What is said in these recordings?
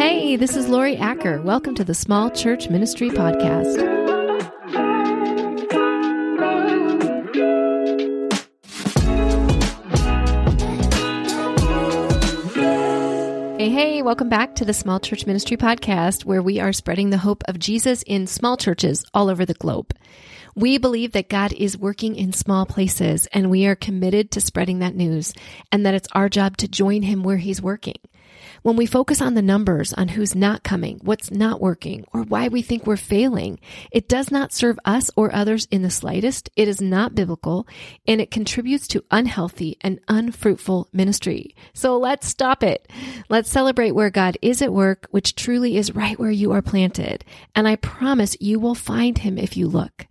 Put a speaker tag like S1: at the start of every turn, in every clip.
S1: Hey, this is Laurie Acker. Welcome to the Small Church Ministry Podcast. Hey, hey, welcome back to the Small Church Ministry Podcast, where we are spreading the hope of Jesus in small churches all over the globe. We believe that God is working in small places, and we are committed to spreading that news, and that it's our job to join Him where He's working. When we focus on the numbers, on who's not coming, what's not working, or why we think we're failing, it does not serve us or others in the slightest. It is not biblical and it contributes to unhealthy and unfruitful ministry. So let's stop it. Let's celebrate where God is at work, which truly is right where you are planted. And I promise you will find him if you look.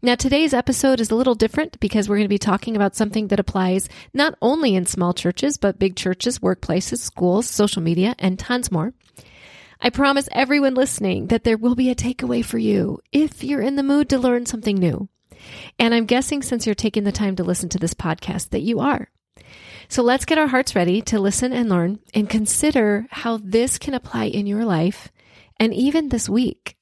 S1: Now, today's episode is a little different because we're going to be talking about something that applies not only in small churches, but big churches, workplaces, schools, social media, and tons more. I promise everyone listening that there will be a takeaway for you if you're in the mood to learn something new. And I'm guessing since you're taking the time to listen to this podcast that you are. So let's get our hearts ready to listen and learn and consider how this can apply in your life and even this week.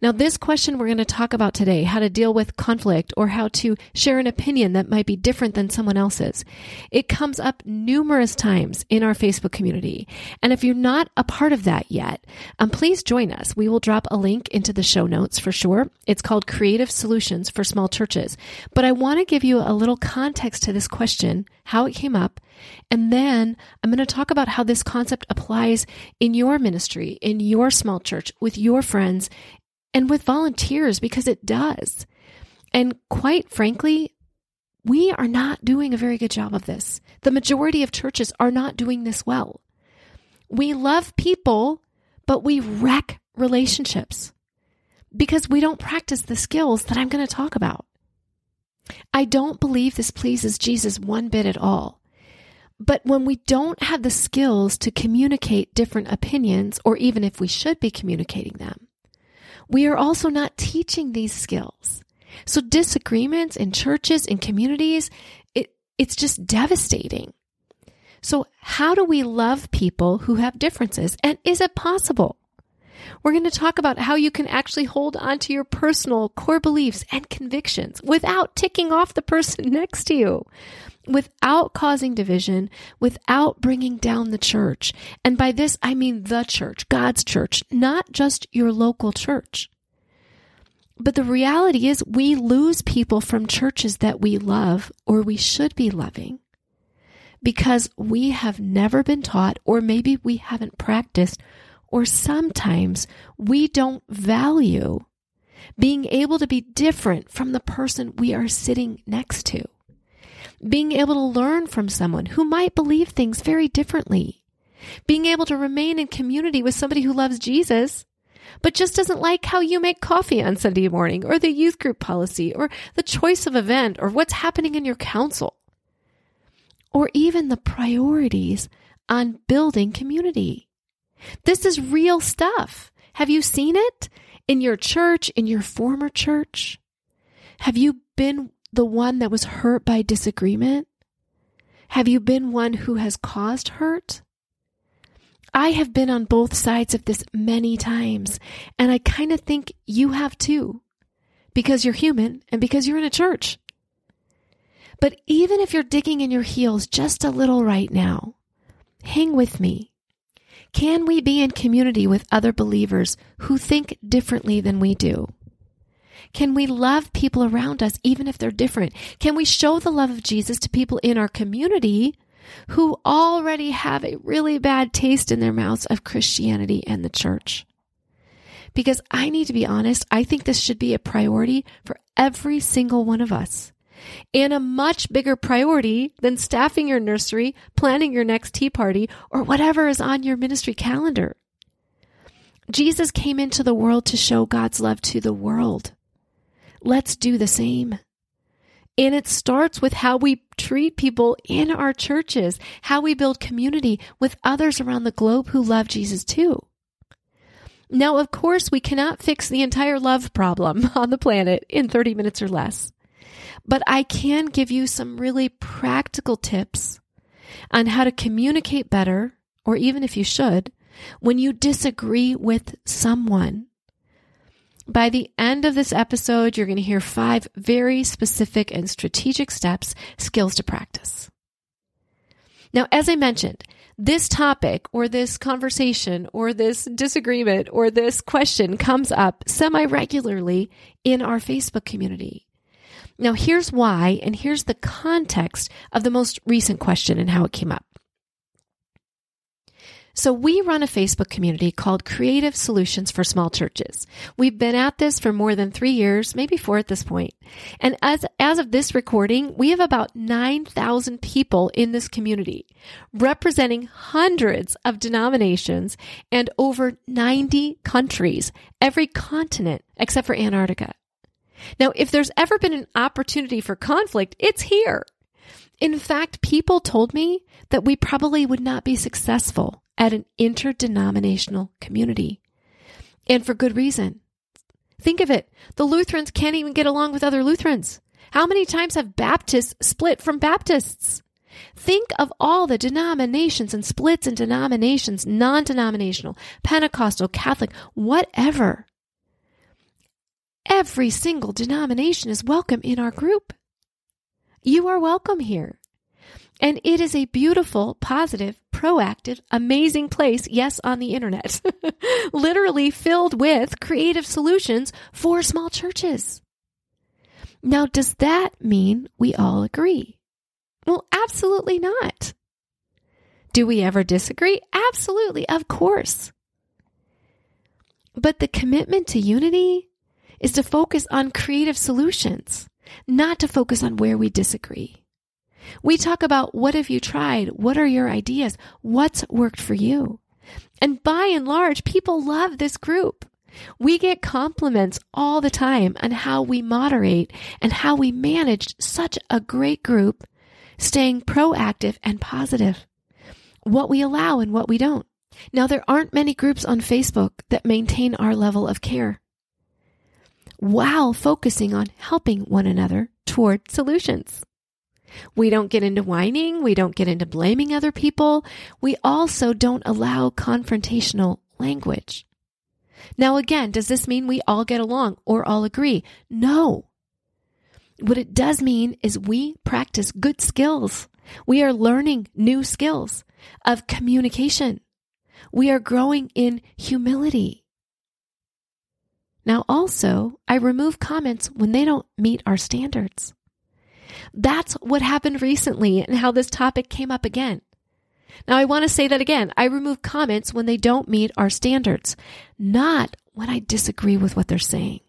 S1: Now, this question we're going to talk about today, how to deal with conflict or how to share an opinion that might be different than someone else's. It comes up numerous times in our Facebook community. And if you're not a part of that yet, um, please join us. We will drop a link into the show notes for sure. It's called Creative Solutions for Small Churches. But I want to give you a little context to this question, how it came up, and then I'm going to talk about how this concept applies in your ministry, in your small church, with your friends, and with volunteers because it does. And quite frankly, we are not doing a very good job of this. The majority of churches are not doing this well. We love people, but we wreck relationships because we don't practice the skills that I'm going to talk about. I don't believe this pleases Jesus one bit at all. But when we don't have the skills to communicate different opinions, or even if we should be communicating them, we are also not teaching these skills. So disagreements in churches and communities, it, it's just devastating. So how do we love people who have differences? And is it possible? We're going to talk about how you can actually hold on to your personal core beliefs and convictions without ticking off the person next to you without causing division, without bringing down the church. And by this, I mean the church, God's church, not just your local church. But the reality is, we lose people from churches that we love or we should be loving because we have never been taught, or maybe we haven't practiced, or sometimes we don't value being able to be different from the person we are sitting next to. Being able to learn from someone who might believe things very differently, being able to remain in community with somebody who loves Jesus, but just doesn't like how you make coffee on Sunday morning, or the youth group policy, or the choice of event, or what's happening in your council, or even the priorities on building community. This is real stuff. Have you seen it in your church, in your former church? Have you been the one that was hurt by disagreement? Have you been one who has caused hurt? I have been on both sides of this many times, and I kind of think you have too, because you're human and because you're in a church. But even if you're digging in your heels just a little right now, hang with me. Can we be in community with other believers who think differently than we do? Can we love people around us even if they're different? Can we show the love of Jesus to people in our community who already have a really bad taste in their mouths of Christianity and the church? Because I need to be honest, I think this should be a priority for every single one of us. And a much bigger priority than staffing your nursery, planning your next tea party, or whatever is on your ministry calendar. Jesus came into the world to show God's love to the world. Let's do the same. And it starts with how we treat people in our churches, how we build community with others around the globe who love Jesus too. Now, of course, we cannot fix the entire love problem on the planet in 30 minutes or less, but I can give you some really practical tips on how to communicate better, or even if you should, when you disagree with someone. By the end of this episode, you're going to hear five very specific and strategic steps, skills to practice. Now, as I mentioned, this topic or this conversation or this disagreement or this question comes up semi regularly in our Facebook community. Now, here's why, and here's the context of the most recent question and how it came up. So we run a Facebook community called Creative Solutions for Small Churches. We've been at this for more than three years, maybe four at this point. And as, as of this recording, we have about 9,000 people in this community, representing hundreds of denominations and over 90 countries, every continent except for Antarctica. Now, if there's ever been an opportunity for conflict, it's here. In fact, people told me that we probably would not be successful at an interdenominational community. And for good reason. Think of it. The Lutherans can't even get along with other Lutherans. How many times have Baptists split from Baptists? Think of all the denominations and splits and denominations, non denominational, Pentecostal, Catholic, whatever. Every single denomination is welcome in our group. You are welcome here. And it is a beautiful, positive, proactive, amazing place, yes, on the internet, literally filled with creative solutions for small churches. Now, does that mean we all agree? Well, absolutely not. Do we ever disagree? Absolutely, of course. But the commitment to unity is to focus on creative solutions, not to focus on where we disagree. We talk about what have you tried? What are your ideas? What's worked for you? And by and large, people love this group. We get compliments all the time on how we moderate and how we managed such a great group, staying proactive and positive. What we allow and what we don't. Now, there aren't many groups on Facebook that maintain our level of care while focusing on helping one another toward solutions. We don't get into whining. We don't get into blaming other people. We also don't allow confrontational language. Now, again, does this mean we all get along or all agree? No. What it does mean is we practice good skills. We are learning new skills of communication. We are growing in humility. Now, also, I remove comments when they don't meet our standards. That's what happened recently and how this topic came up again. Now, I want to say that again. I remove comments when they don't meet our standards, not when I disagree with what they're saying,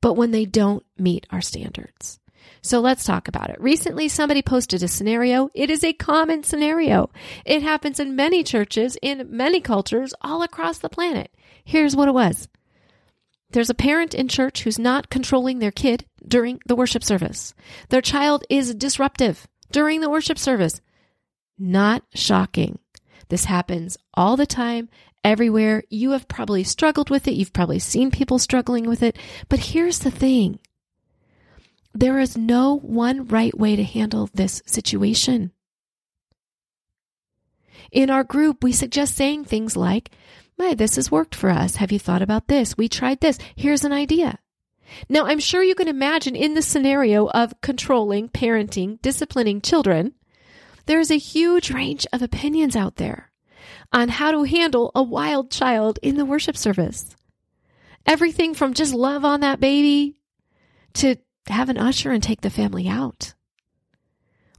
S1: but when they don't meet our standards. So let's talk about it. Recently, somebody posted a scenario. It is a common scenario. It happens in many churches, in many cultures, all across the planet. Here's what it was there's a parent in church who's not controlling their kid during the worship service. Their child is disruptive during the worship service. Not shocking. This happens all the time, everywhere. You have probably struggled with it. You've probably seen people struggling with it. But here's the thing there is no one right way to handle this situation. In our group, we suggest saying things like, Hey, this has worked for us. Have you thought about this? We tried this. Here's an idea. Now, I'm sure you can imagine in the scenario of controlling, parenting, disciplining children, there's a huge range of opinions out there on how to handle a wild child in the worship service. Everything from just love on that baby to have an usher and take the family out.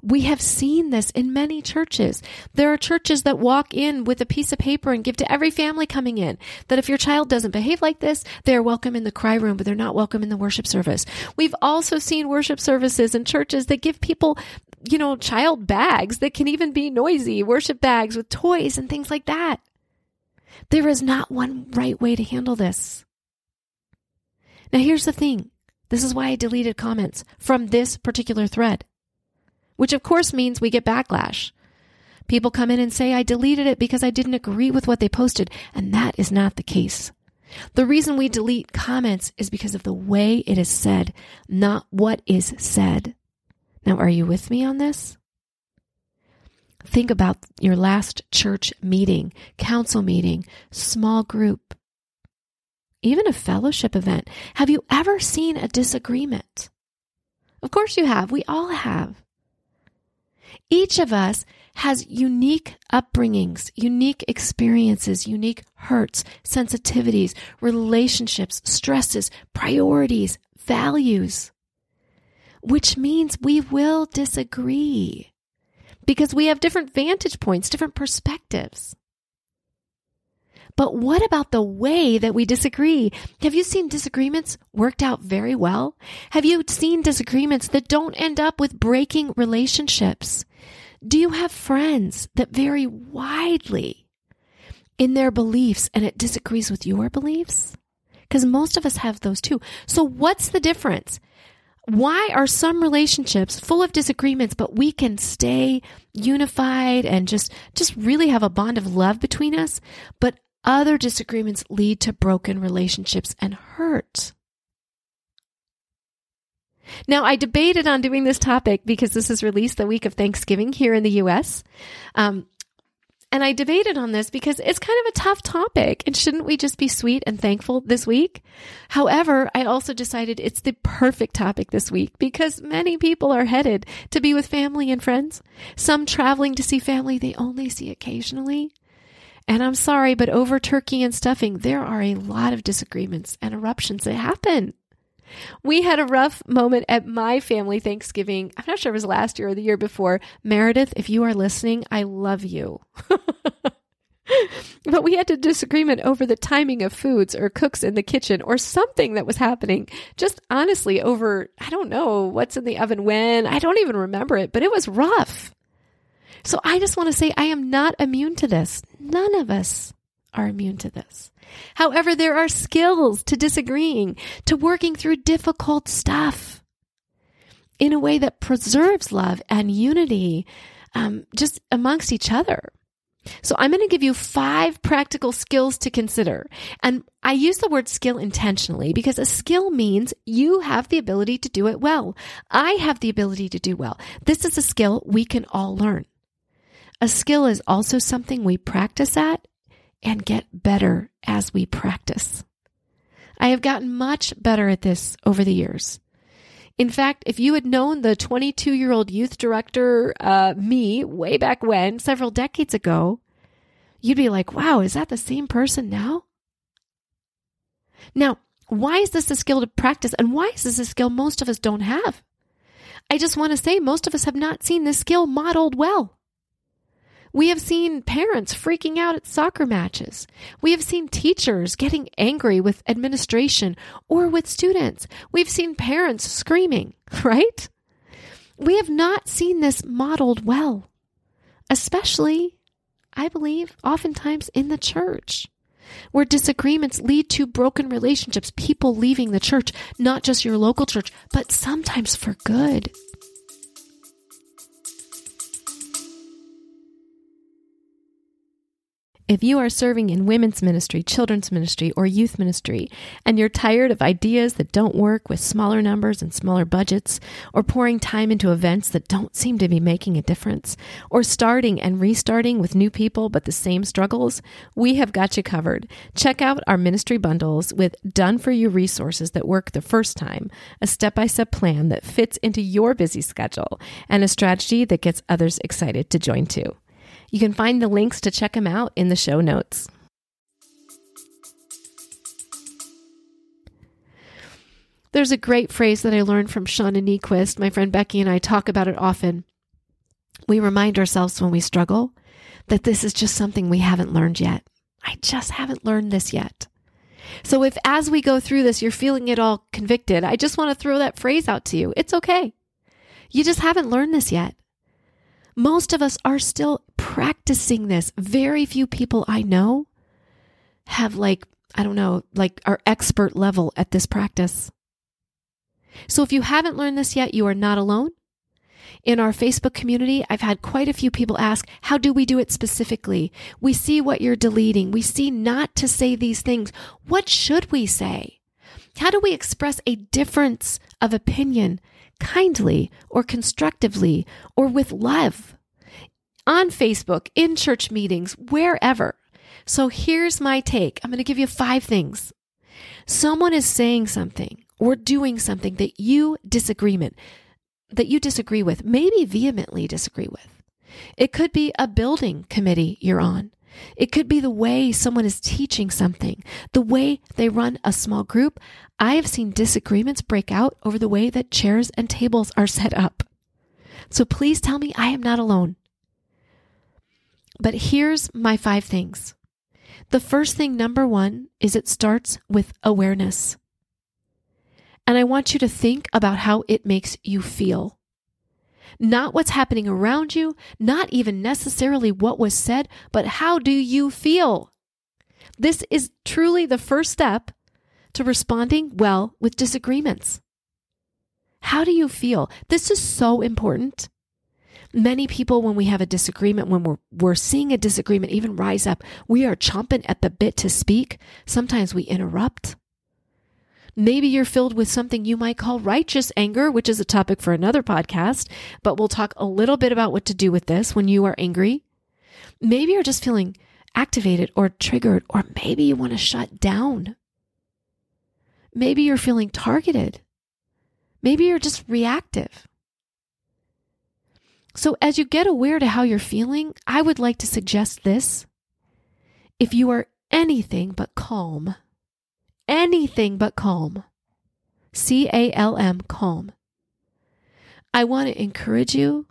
S1: We have seen this in many churches. There are churches that walk in with a piece of paper and give to every family coming in that if your child doesn't behave like this, they're welcome in the cry room, but they're not welcome in the worship service. We've also seen worship services and churches that give people, you know, child bags that can even be noisy, worship bags with toys and things like that. There is not one right way to handle this. Now, here's the thing. This is why I deleted comments from this particular thread which of course means we get backlash. People come in and say, I deleted it because I didn't agree with what they posted, and that is not the case. The reason we delete comments is because of the way it is said, not what is said. Now, are you with me on this? Think about your last church meeting, council meeting, small group, even a fellowship event. Have you ever seen a disagreement? Of course you have. We all have. Each of us has unique upbringings, unique experiences, unique hurts, sensitivities, relationships, stresses, priorities, values, which means we will disagree because we have different vantage points, different perspectives. But what about the way that we disagree? Have you seen disagreements worked out very well? Have you seen disagreements that don't end up with breaking relationships? Do you have friends that vary widely in their beliefs and it disagrees with your beliefs? Because most of us have those too. So what's the difference? why are some relationships full of disagreements but we can stay unified and just just really have a bond of love between us but other disagreements lead to broken relationships and hurt now, I debated on doing this topic because this is released the week of Thanksgiving here in the US. Um, and I debated on this because it's kind of a tough topic. And shouldn't we just be sweet and thankful this week? However, I also decided it's the perfect topic this week because many people are headed to be with family and friends. Some traveling to see family they only see occasionally. And I'm sorry, but over turkey and stuffing, there are a lot of disagreements and eruptions that happen. We had a rough moment at my family Thanksgiving. I'm not sure it was last year or the year before. Meredith, if you are listening, I love you. but we had a disagreement over the timing of foods or cooks in the kitchen or something that was happening. Just honestly, over, I don't know what's in the oven when. I don't even remember it, but it was rough. So I just want to say I am not immune to this. None of us are immune to this. However, there are skills to disagreeing, to working through difficult stuff in a way that preserves love and unity um, just amongst each other. So I'm going to give you five practical skills to consider. And I use the word skill intentionally because a skill means you have the ability to do it well. I have the ability to do well. This is a skill we can all learn. A skill is also something we practice at and get better as we practice. I have gotten much better at this over the years. In fact, if you had known the 22 year old youth director, uh, me, way back when, several decades ago, you'd be like, wow, is that the same person now? Now, why is this a skill to practice and why is this a skill most of us don't have? I just want to say most of us have not seen this skill modeled well. We have seen parents freaking out at soccer matches. We have seen teachers getting angry with administration or with students. We've seen parents screaming, right? We have not seen this modeled well, especially, I believe, oftentimes in the church, where disagreements lead to broken relationships, people leaving the church, not just your local church, but sometimes for good. If you are serving in women's ministry, children's ministry, or youth ministry, and you're tired of ideas that don't work with smaller numbers and smaller budgets, or pouring time into events that don't seem to be making a difference, or starting and restarting with new people but the same struggles, we have got you covered. Check out our ministry bundles with done for you resources that work the first time, a step by step plan that fits into your busy schedule, and a strategy that gets others excited to join too. You can find the links to check them out in the show notes. There's a great phrase that I learned from Shauna Niequist. My friend Becky and I talk about it often. We remind ourselves when we struggle that this is just something we haven't learned yet. I just haven't learned this yet. So if as we go through this, you're feeling it all convicted, I just want to throw that phrase out to you. It's okay. You just haven't learned this yet. Most of us are still practicing this. Very few people I know have, like, I don't know, like, are expert level at this practice. So if you haven't learned this yet, you are not alone. In our Facebook community, I've had quite a few people ask, How do we do it specifically? We see what you're deleting. We see not to say these things. What should we say? How do we express a difference of opinion kindly or constructively or with love. on Facebook, in church meetings, wherever. So here's my take. I'm going to give you five things. Someone is saying something or doing something that you disagreement that you disagree with, maybe vehemently disagree with. It could be a building committee you're on. It could be the way someone is teaching something, the way they run a small group. I have seen disagreements break out over the way that chairs and tables are set up. So please tell me I am not alone. But here's my five things. The first thing, number one, is it starts with awareness. And I want you to think about how it makes you feel. Not what's happening around you, not even necessarily what was said, but how do you feel? This is truly the first step to responding well with disagreements. How do you feel? This is so important. Many people, when we have a disagreement, when we're, we're seeing a disagreement even rise up, we are chomping at the bit to speak. Sometimes we interrupt. Maybe you're filled with something you might call righteous anger, which is a topic for another podcast, but we'll talk a little bit about what to do with this when you are angry. Maybe you're just feeling activated or triggered, or maybe you want to shut down. Maybe you're feeling targeted. Maybe you're just reactive. So, as you get aware to how you're feeling, I would like to suggest this. If you are anything but calm, anything but calm, C A L M, calm, I want to encourage you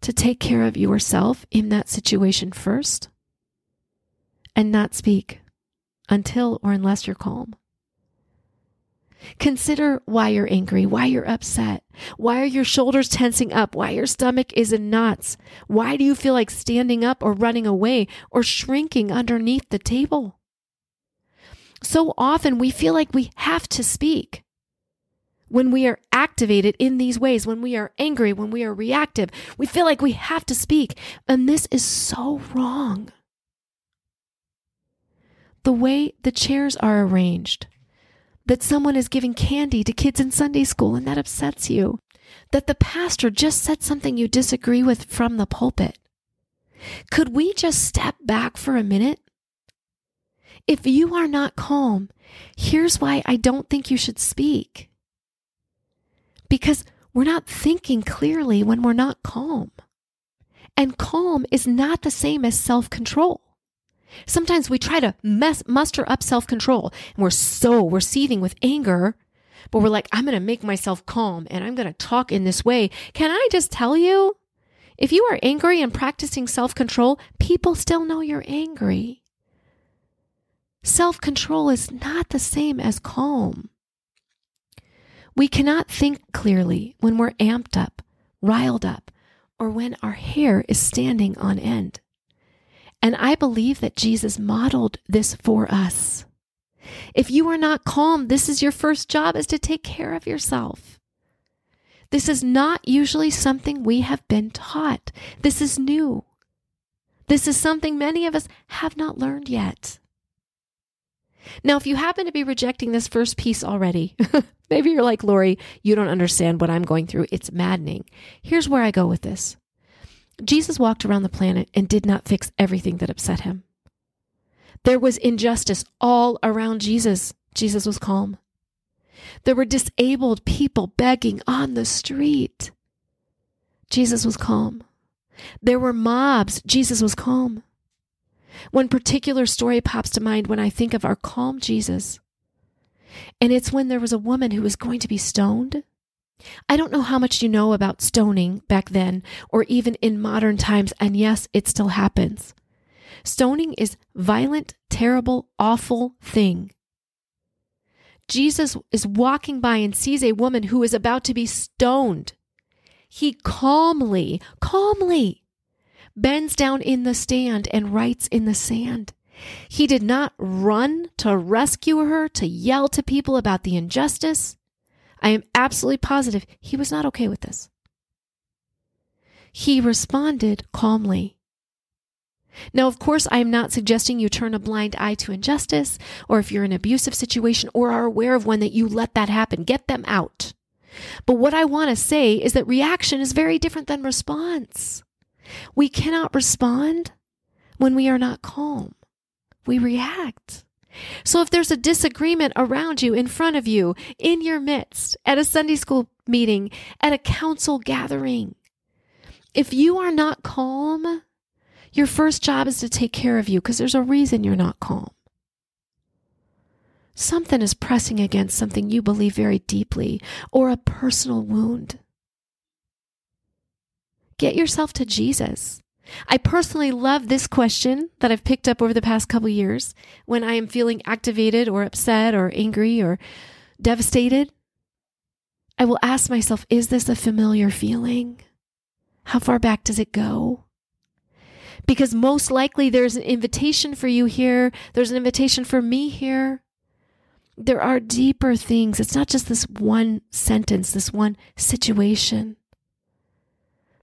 S1: to take care of yourself in that situation first and not speak until or unless you're calm. Consider why you're angry, why you're upset. Why are your shoulders tensing up? Why your stomach is in knots? Why do you feel like standing up or running away or shrinking underneath the table? So often we feel like we have to speak. When we are activated in these ways, when we are angry, when we are reactive, we feel like we have to speak. And this is so wrong. The way the chairs are arranged, that someone is giving candy to kids in Sunday school and that upsets you, that the pastor just said something you disagree with from the pulpit. Could we just step back for a minute? If you are not calm, here's why I don't think you should speak. Because we're not thinking clearly when we're not calm. And calm is not the same as self control. Sometimes we try to mess, muster up self control and we're so, we're seething with anger, but we're like, I'm going to make myself calm and I'm going to talk in this way. Can I just tell you? If you are angry and practicing self control, people still know you're angry. Self control is not the same as calm. We cannot think clearly when we're amped up, riled up, or when our hair is standing on end. And I believe that Jesus modeled this for us. If you are not calm, this is your first job is to take care of yourself. This is not usually something we have been taught. This is new. This is something many of us have not learned yet. Now, if you happen to be rejecting this first piece already, maybe you're like, Laurie, you don't understand what I'm going through. It's maddening. Here's where I go with this Jesus walked around the planet and did not fix everything that upset him. There was injustice all around Jesus. Jesus was calm. There were disabled people begging on the street. Jesus was calm. There were mobs. Jesus was calm. One particular story pops to mind when I think of our calm Jesus. And it's when there was a woman who was going to be stoned I don't know how much you know about stoning back then or even in modern times, and yes, it still happens. Stoning is violent, terrible, awful thing. Jesus is walking by and sees a woman who is about to be stoned. He calmly, calmly bends down in the stand and writes in the sand. He did not run to rescue her, to yell to people about the injustice. I am absolutely positive he was not okay with this. He responded calmly. Now, of course, I am not suggesting you turn a blind eye to injustice, or if you're in an abusive situation or are aware of one that you let that happen, get them out. But what I want to say is that reaction is very different than response. We cannot respond when we are not calm. We react. So if there's a disagreement around you, in front of you, in your midst, at a Sunday school meeting, at a council gathering, if you are not calm, your first job is to take care of you because there's a reason you're not calm. Something is pressing against something you believe very deeply or a personal wound. Get yourself to Jesus. I personally love this question that I've picked up over the past couple years when I am feeling activated or upset or angry or devastated. I will ask myself, is this a familiar feeling? How far back does it go? Because most likely there's an invitation for you here. There's an invitation for me here. There are deeper things. It's not just this one sentence, this one situation.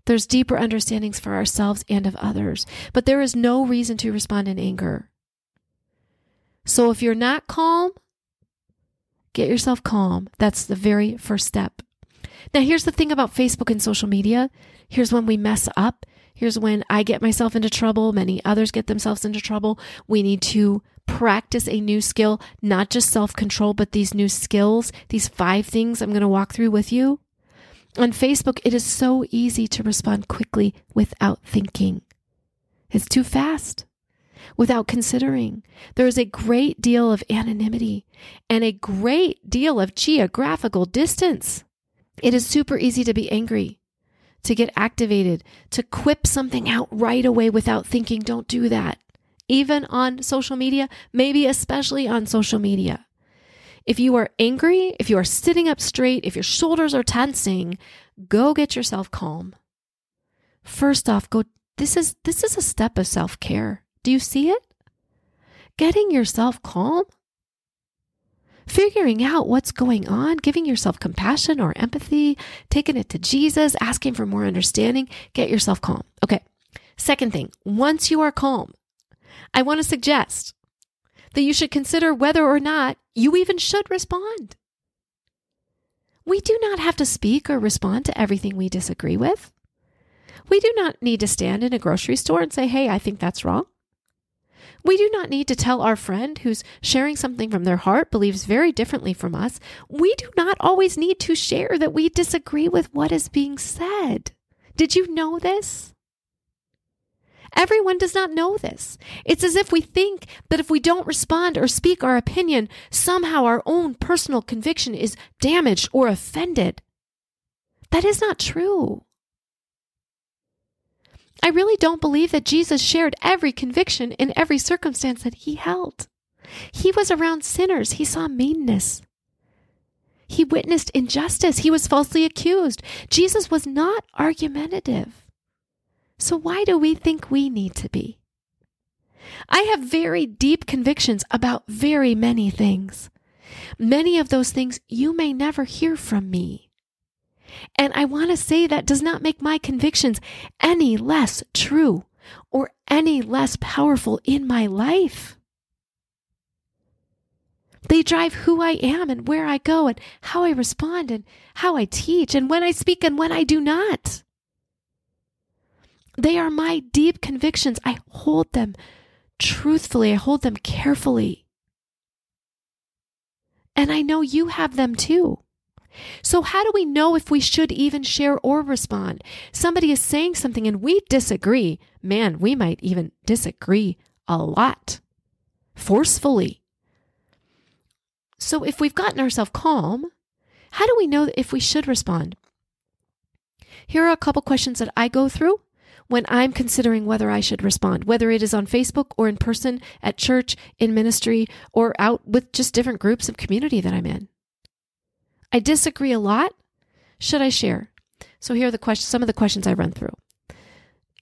S1: There's deeper understandings for ourselves and of others, but there is no reason to respond in anger. So if you're not calm, get yourself calm. That's the very first step. Now, here's the thing about Facebook and social media. Here's when we mess up. Here's when I get myself into trouble. Many others get themselves into trouble. We need to practice a new skill, not just self control, but these new skills, these five things I'm going to walk through with you. On Facebook, it is so easy to respond quickly without thinking. It's too fast. Without considering, there is a great deal of anonymity and a great deal of geographical distance. It is super easy to be angry, to get activated, to quip something out right away without thinking. Don't do that. Even on social media, maybe especially on social media. If you are angry, if you are sitting up straight, if your shoulders are tensing, go get yourself calm. First off, go this is this is a step of self-care. Do you see it? Getting yourself calm figuring out what's going on, giving yourself compassion or empathy, taking it to Jesus, asking for more understanding, get yourself calm. Okay. Second thing, once you are calm, I want to suggest that you should consider whether or not you even should respond. We do not have to speak or respond to everything we disagree with. We do not need to stand in a grocery store and say, hey, I think that's wrong. We do not need to tell our friend who's sharing something from their heart, believes very differently from us. We do not always need to share that we disagree with what is being said. Did you know this? Everyone does not know this. It's as if we think that if we don't respond or speak our opinion, somehow our own personal conviction is damaged or offended. That is not true. I really don't believe that Jesus shared every conviction in every circumstance that he held. He was around sinners, he saw meanness. He witnessed injustice. He was falsely accused. Jesus was not argumentative. So, why do we think we need to be? I have very deep convictions about very many things. Many of those things you may never hear from me. And I want to say that does not make my convictions any less true or any less powerful in my life. They drive who I am and where I go and how I respond and how I teach and when I speak and when I do not. They are my deep convictions. I hold them truthfully, I hold them carefully. And I know you have them too. So, how do we know if we should even share or respond? Somebody is saying something and we disagree. Man, we might even disagree a lot, forcefully. So, if we've gotten ourselves calm, how do we know if we should respond? Here are a couple questions that I go through when I'm considering whether I should respond, whether it is on Facebook or in person, at church, in ministry, or out with just different groups of community that I'm in. I disagree a lot. Should I share? So here are the questions, some of the questions I run through.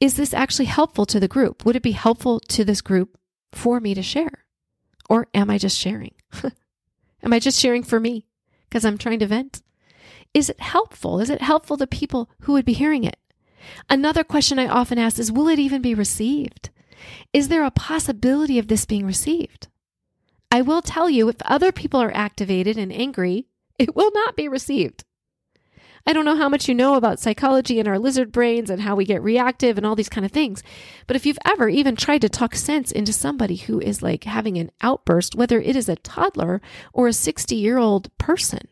S1: Is this actually helpful to the group? Would it be helpful to this group for me to share? Or am I just sharing? am I just sharing for me because I'm trying to vent? Is it helpful? Is it helpful to people who would be hearing it? Another question I often ask is Will it even be received? Is there a possibility of this being received? I will tell you if other people are activated and angry, it will not be received. I don't know how much you know about psychology and our lizard brains and how we get reactive and all these kind of things. But if you've ever even tried to talk sense into somebody who is like having an outburst, whether it is a toddler or a 60 year old person,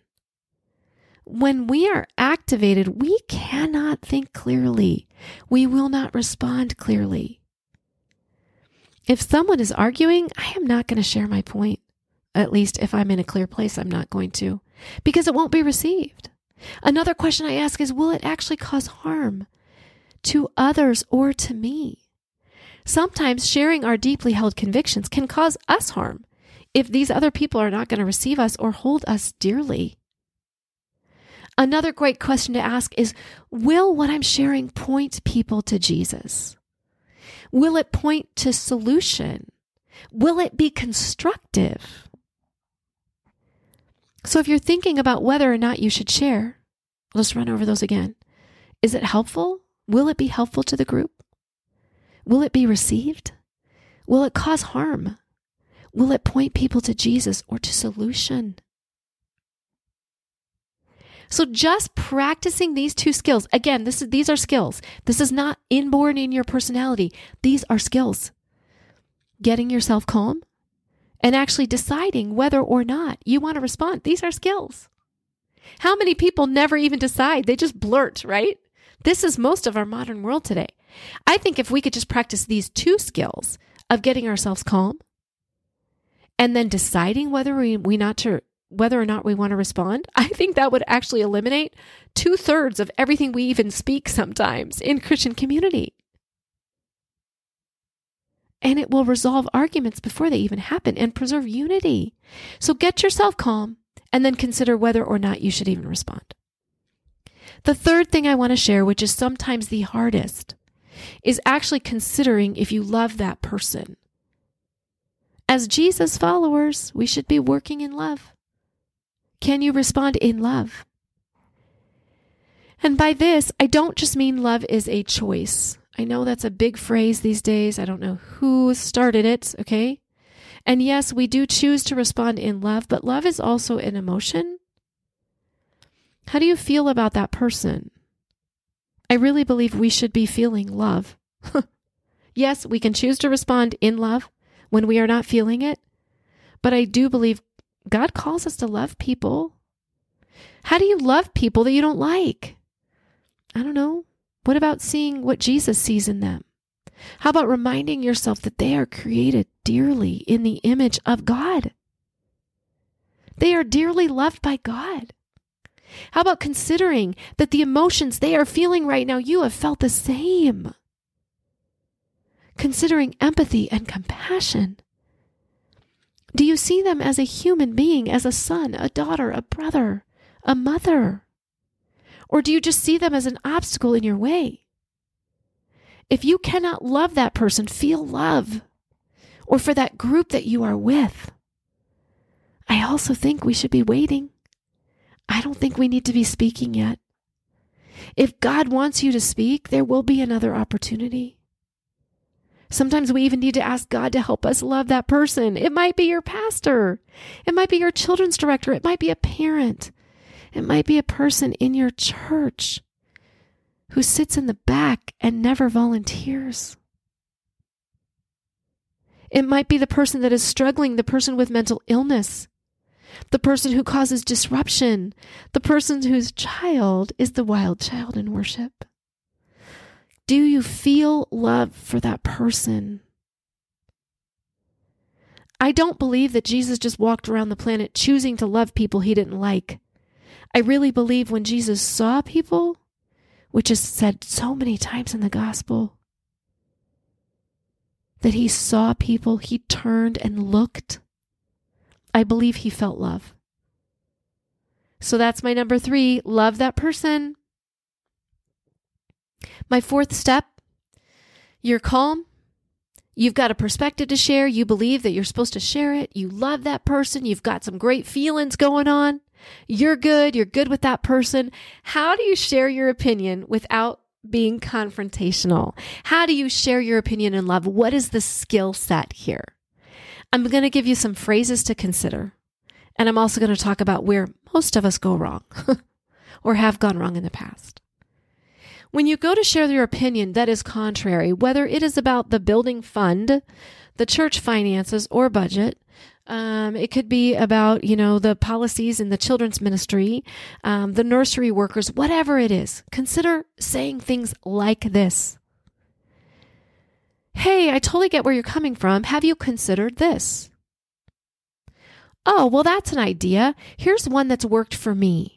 S1: when we are activated, we cannot think clearly. We will not respond clearly. If someone is arguing, I am not going to share my point. At least if I'm in a clear place, I'm not going to, because it won't be received. Another question I ask is Will it actually cause harm to others or to me? Sometimes sharing our deeply held convictions can cause us harm if these other people are not going to receive us or hold us dearly. Another great question to ask is Will what I'm sharing point people to Jesus? Will it point to solution? Will it be constructive? So if you're thinking about whether or not you should share, let's run over those again. Is it helpful? Will it be helpful to the group? Will it be received? Will it cause harm? Will it point people to Jesus or to solution? So just practicing these two skills. Again, this is these are skills. This is not inborn in your personality. These are skills. Getting yourself calm and actually deciding whether or not you want to respond. These are skills. How many people never even decide? They just blurt, right? This is most of our modern world today. I think if we could just practice these two skills of getting ourselves calm and then deciding whether we, we not to whether or not we want to respond, I think that would actually eliminate two thirds of everything we even speak sometimes in Christian community. And it will resolve arguments before they even happen and preserve unity. So get yourself calm and then consider whether or not you should even respond. The third thing I want to share, which is sometimes the hardest, is actually considering if you love that person. As Jesus followers, we should be working in love. Can you respond in love? And by this, I don't just mean love is a choice. I know that's a big phrase these days. I don't know who started it, okay? And yes, we do choose to respond in love, but love is also an emotion. How do you feel about that person? I really believe we should be feeling love. yes, we can choose to respond in love when we are not feeling it, but I do believe God calls us to love people. How do you love people that you don't like? I don't know. What about seeing what Jesus sees in them? How about reminding yourself that they are created dearly in the image of God? They are dearly loved by God. How about considering that the emotions they are feeling right now, you have felt the same? Considering empathy and compassion. Do you see them as a human being, as a son, a daughter, a brother, a mother? Or do you just see them as an obstacle in your way? If you cannot love that person, feel love, or for that group that you are with. I also think we should be waiting. I don't think we need to be speaking yet. If God wants you to speak, there will be another opportunity. Sometimes we even need to ask God to help us love that person. It might be your pastor. It might be your children's director. It might be a parent. It might be a person in your church who sits in the back and never volunteers. It might be the person that is struggling, the person with mental illness, the person who causes disruption, the person whose child is the wild child in worship. Do you feel love for that person? I don't believe that Jesus just walked around the planet choosing to love people he didn't like. I really believe when Jesus saw people, which is said so many times in the gospel, that he saw people, he turned and looked. I believe he felt love. So that's my number three love that person. My fourth step you're calm. You've got a perspective to share. You believe that you're supposed to share it. You love that person. You've got some great feelings going on. You're good. You're good with that person. How do you share your opinion without being confrontational? How do you share your opinion in love? What is the skill set here? I'm going to give you some phrases to consider. And I'm also going to talk about where most of us go wrong. or have gone wrong in the past. When you go to share your opinion that is contrary, whether it is about the building fund, the church finances, or budget, um, it could be about, you know, the policies in the children's ministry, um, the nursery workers, whatever it is. Consider saying things like this Hey, I totally get where you're coming from. Have you considered this? Oh, well, that's an idea. Here's one that's worked for me.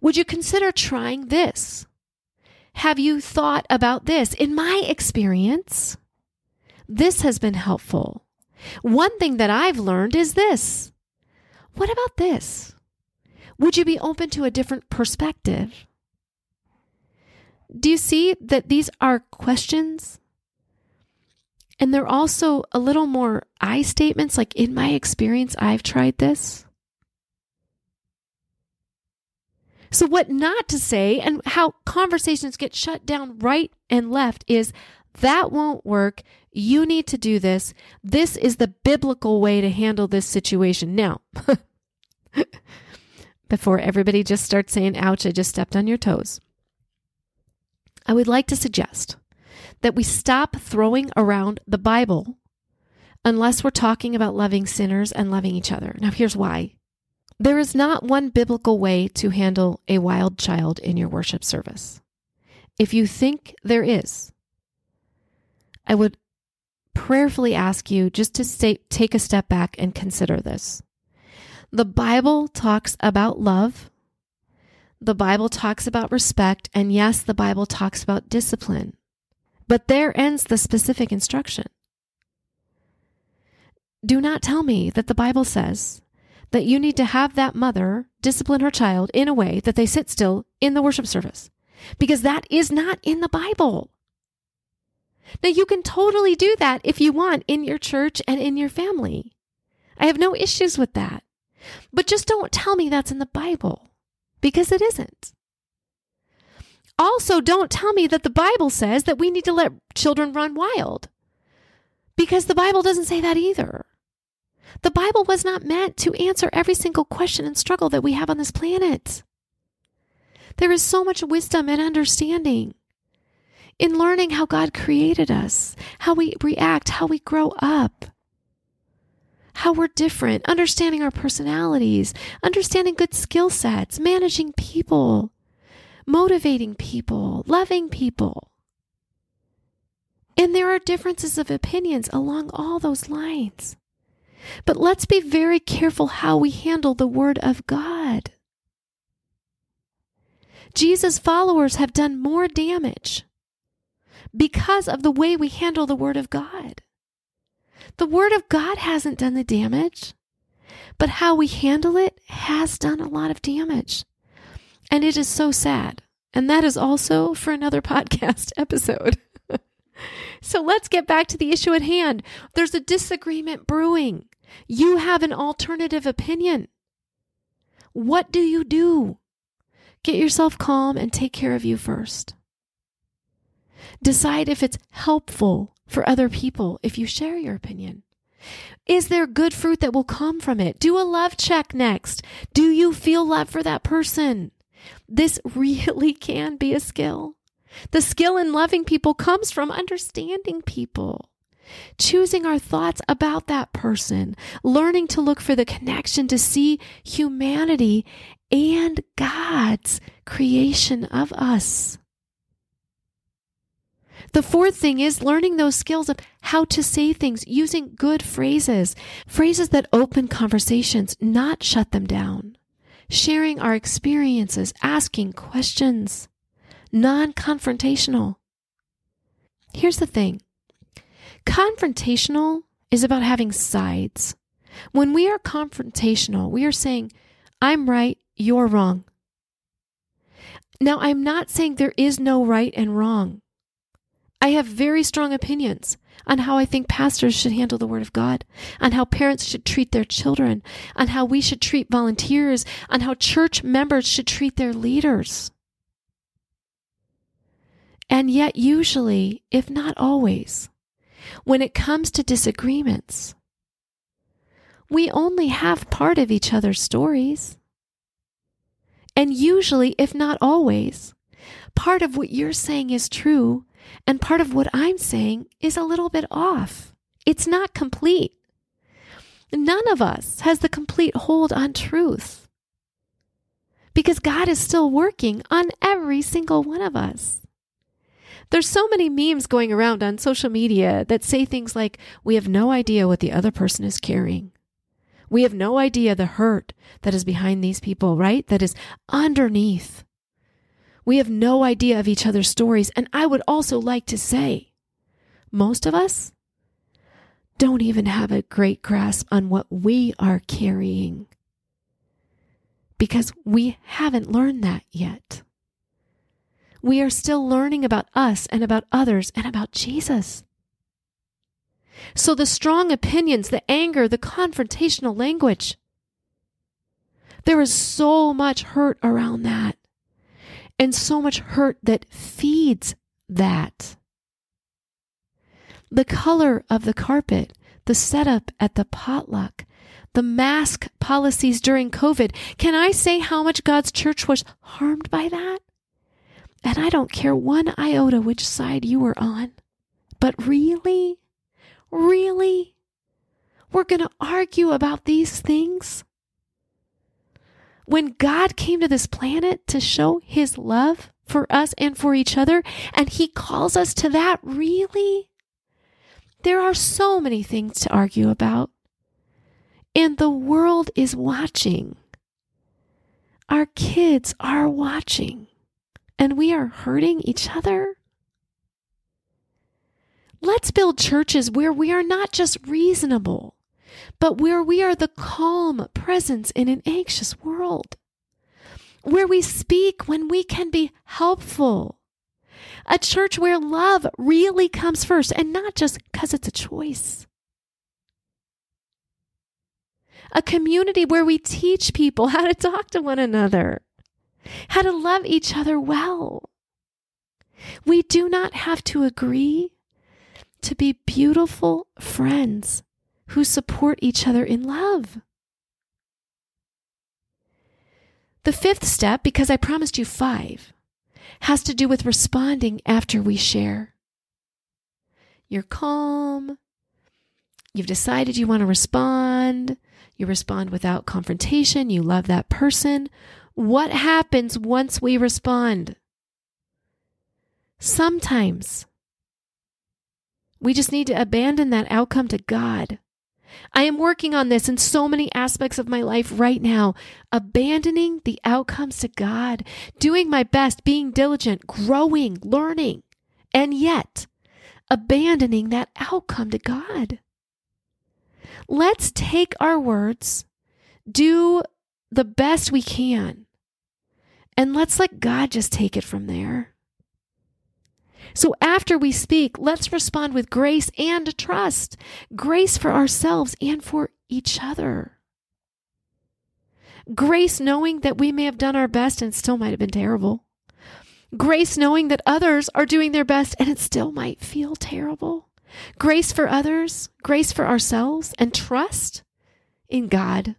S1: Would you consider trying this? Have you thought about this? In my experience, this has been helpful. One thing that I've learned is this. What about this? Would you be open to a different perspective? Do you see that these are questions? And they're also a little more I statements, like in my experience, I've tried this. So, what not to say and how conversations get shut down right and left is that won't work. You need to do this. This is the biblical way to handle this situation. Now, before everybody just starts saying, ouch, I just stepped on your toes, I would like to suggest that we stop throwing around the Bible unless we're talking about loving sinners and loving each other. Now, here's why. There is not one biblical way to handle a wild child in your worship service. If you think there is, I would prayerfully ask you just to stay, take a step back and consider this. The Bible talks about love. The Bible talks about respect. And yes, the Bible talks about discipline. But there ends the specific instruction. Do not tell me that the Bible says that you need to have that mother discipline her child in a way that they sit still in the worship service because that is not in the Bible. Now, you can totally do that if you want in your church and in your family. I have no issues with that. But just don't tell me that's in the Bible because it isn't. Also, don't tell me that the Bible says that we need to let children run wild because the Bible doesn't say that either. The Bible was not meant to answer every single question and struggle that we have on this planet. There is so much wisdom and understanding in learning how God created us, how we react, how we grow up, how we're different, understanding our personalities, understanding good skill sets, managing people, motivating people, loving people. And there are differences of opinions along all those lines. But let's be very careful how we handle the Word of God. Jesus' followers have done more damage because of the way we handle the Word of God. The Word of God hasn't done the damage, but how we handle it has done a lot of damage. And it is so sad. And that is also for another podcast episode. So let's get back to the issue at hand. There's a disagreement brewing. You have an alternative opinion. What do you do? Get yourself calm and take care of you first. Decide if it's helpful for other people if you share your opinion. Is there good fruit that will come from it? Do a love check next. Do you feel love for that person? This really can be a skill. The skill in loving people comes from understanding people, choosing our thoughts about that person, learning to look for the connection to see humanity and God's creation of us. The fourth thing is learning those skills of how to say things using good phrases, phrases that open conversations, not shut them down. Sharing our experiences, asking questions, non confrontational. Here's the thing confrontational is about having sides. When we are confrontational, we are saying, I'm right, you're wrong. Now, I'm not saying there is no right and wrong. I have very strong opinions on how I think pastors should handle the Word of God, on how parents should treat their children, on how we should treat volunteers, on how church members should treat their leaders. And yet, usually, if not always, when it comes to disagreements, we only have part of each other's stories. And usually, if not always, part of what you're saying is true, and part of what I'm saying is a little bit off. It's not complete. None of us has the complete hold on truth because God is still working on every single one of us. There's so many memes going around on social media that say things like, We have no idea what the other person is carrying. We have no idea the hurt that is behind these people, right? That is underneath. We have no idea of each other's stories. And I would also like to say, most of us don't even have a great grasp on what we are carrying because we haven't learned that yet. We are still learning about us and about others and about Jesus. So the strong opinions, the anger, the confrontational language, there is so much hurt around that and so much hurt that feeds that. The color of the carpet, the setup at the potluck, the mask policies during COVID. Can I say how much God's church was harmed by that? And I don't care one iota which side you were on. But really? Really? We're going to argue about these things? When God came to this planet to show his love for us and for each other, and he calls us to that, really? There are so many things to argue about. And the world is watching. Our kids are watching. And we are hurting each other. Let's build churches where we are not just reasonable, but where we are the calm presence in an anxious world. Where we speak when we can be helpful. A church where love really comes first and not just because it's a choice. A community where we teach people how to talk to one another, how to love each other well. We do not have to agree to be beautiful friends who support each other in love. The fifth step, because I promised you five, has to do with responding after we share. You're calm. You've decided you want to respond. You respond without confrontation. You love that person. What happens once we respond? Sometimes we just need to abandon that outcome to God. I am working on this in so many aspects of my life right now, abandoning the outcomes to God, doing my best, being diligent, growing, learning, and yet abandoning that outcome to God. Let's take our words, do the best we can, and let's let God just take it from there. So after we speak, let's respond with grace and trust grace for ourselves and for each other. Grace knowing that we may have done our best and still might have been terrible. Grace knowing that others are doing their best and it still might feel terrible. Grace for others, grace for ourselves, and trust in God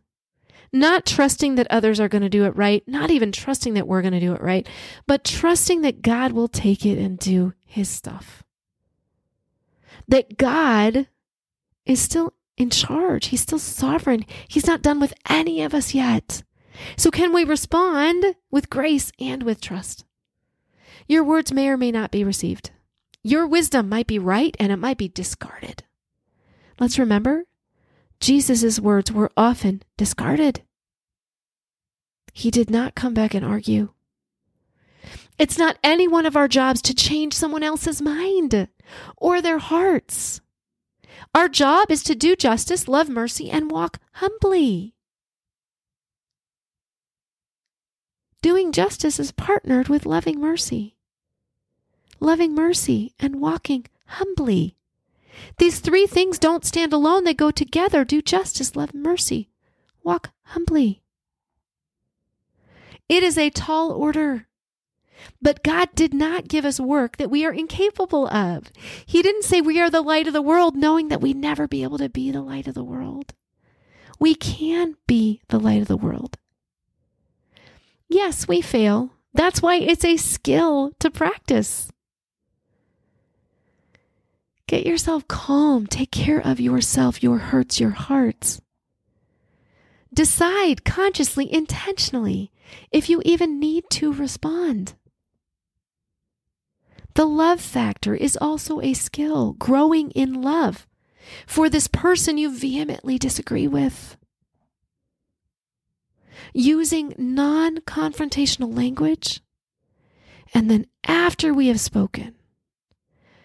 S1: not trusting that others are going to do it right, not even trusting that we're going to do it right, but trusting that God will take it and do his stuff. That God is still in charge. He's still sovereign. He's not done with any of us yet. So, can we respond with grace and with trust? Your words may or may not be received. Your wisdom might be right and it might be discarded. Let's remember Jesus' words were often discarded. He did not come back and argue. It's not any one of our jobs to change someone else's mind or their hearts. Our job is to do justice, love mercy, and walk humbly. Doing justice is partnered with loving mercy. Loving mercy and walking humbly. These three things don't stand alone, they go together. Do justice, love mercy, walk humbly. It is a tall order. But God did not give us work that we are incapable of. He didn't say we are the light of the world, knowing that we'd never be able to be the light of the world. We can be the light of the world. Yes, we fail. That's why it's a skill to practice. Get yourself calm. Take care of yourself, your hurts, your hearts. Decide consciously, intentionally, if you even need to respond. The love factor is also a skill, growing in love for this person you vehemently disagree with. Using non confrontational language. And then after we have spoken,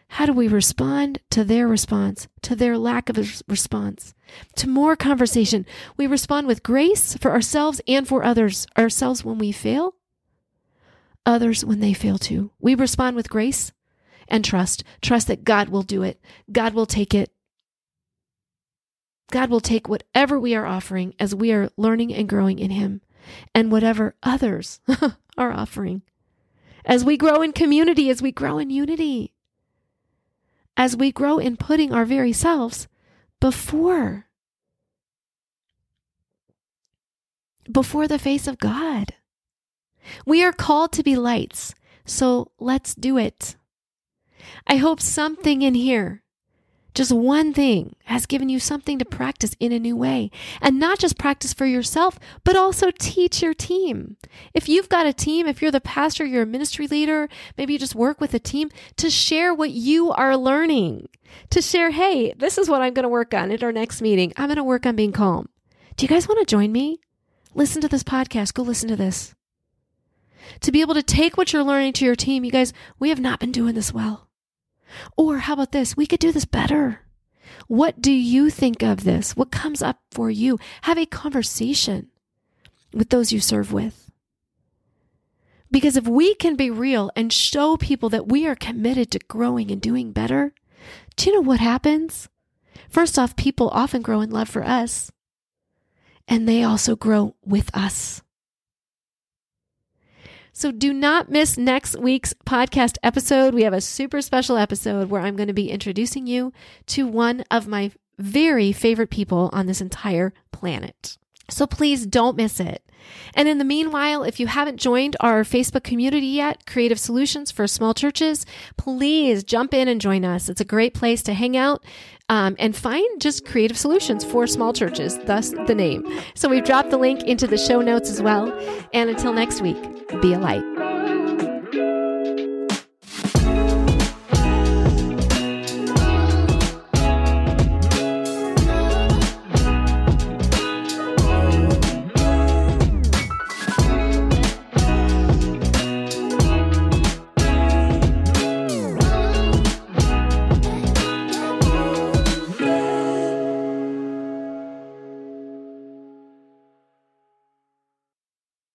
S1: how do we respond to their response, to their lack of response, to more conversation? We respond with grace for ourselves and for others, ourselves when we fail, others when they fail too. We respond with grace and trust. Trust that God will do it. God will take it. God will take whatever we are offering as we are learning and growing in Him and whatever others are offering. As we grow in community, as we grow in unity, as we grow in putting our very selves before before the face of God. We are called to be lights, so let's do it. I hope something in here just one thing has given you something to practice in a new way. And not just practice for yourself, but also teach your team. If you've got a team, if you're the pastor, you're a ministry leader, maybe you just work with a team to share what you are learning. To share, hey, this is what I'm going to work on at our next meeting. I'm going to work on being calm. Do you guys want to join me? Listen to this podcast. Go listen to this. To be able to take what you're learning to your team, you guys, we have not been doing this well. Or how about this? We could do this better. What do you think of this? What comes up for you? Have a conversation with those you serve with. Because if we can be real and show people that we are committed to growing and doing better, do you know what happens? First off, people often grow in love for us, and they also grow with us. So do not miss next week's podcast episode. We have a super special episode where I'm going to be introducing you to one of my very favorite people on this entire planet. So please don't miss it. And in the meanwhile, if you haven't joined our Facebook community yet, Creative Solutions for Small Churches, please jump in and join us. It's a great place to hang out um, and find just creative solutions for small churches, thus the name. So we've dropped the link into the show notes as well. And until next week, be a light.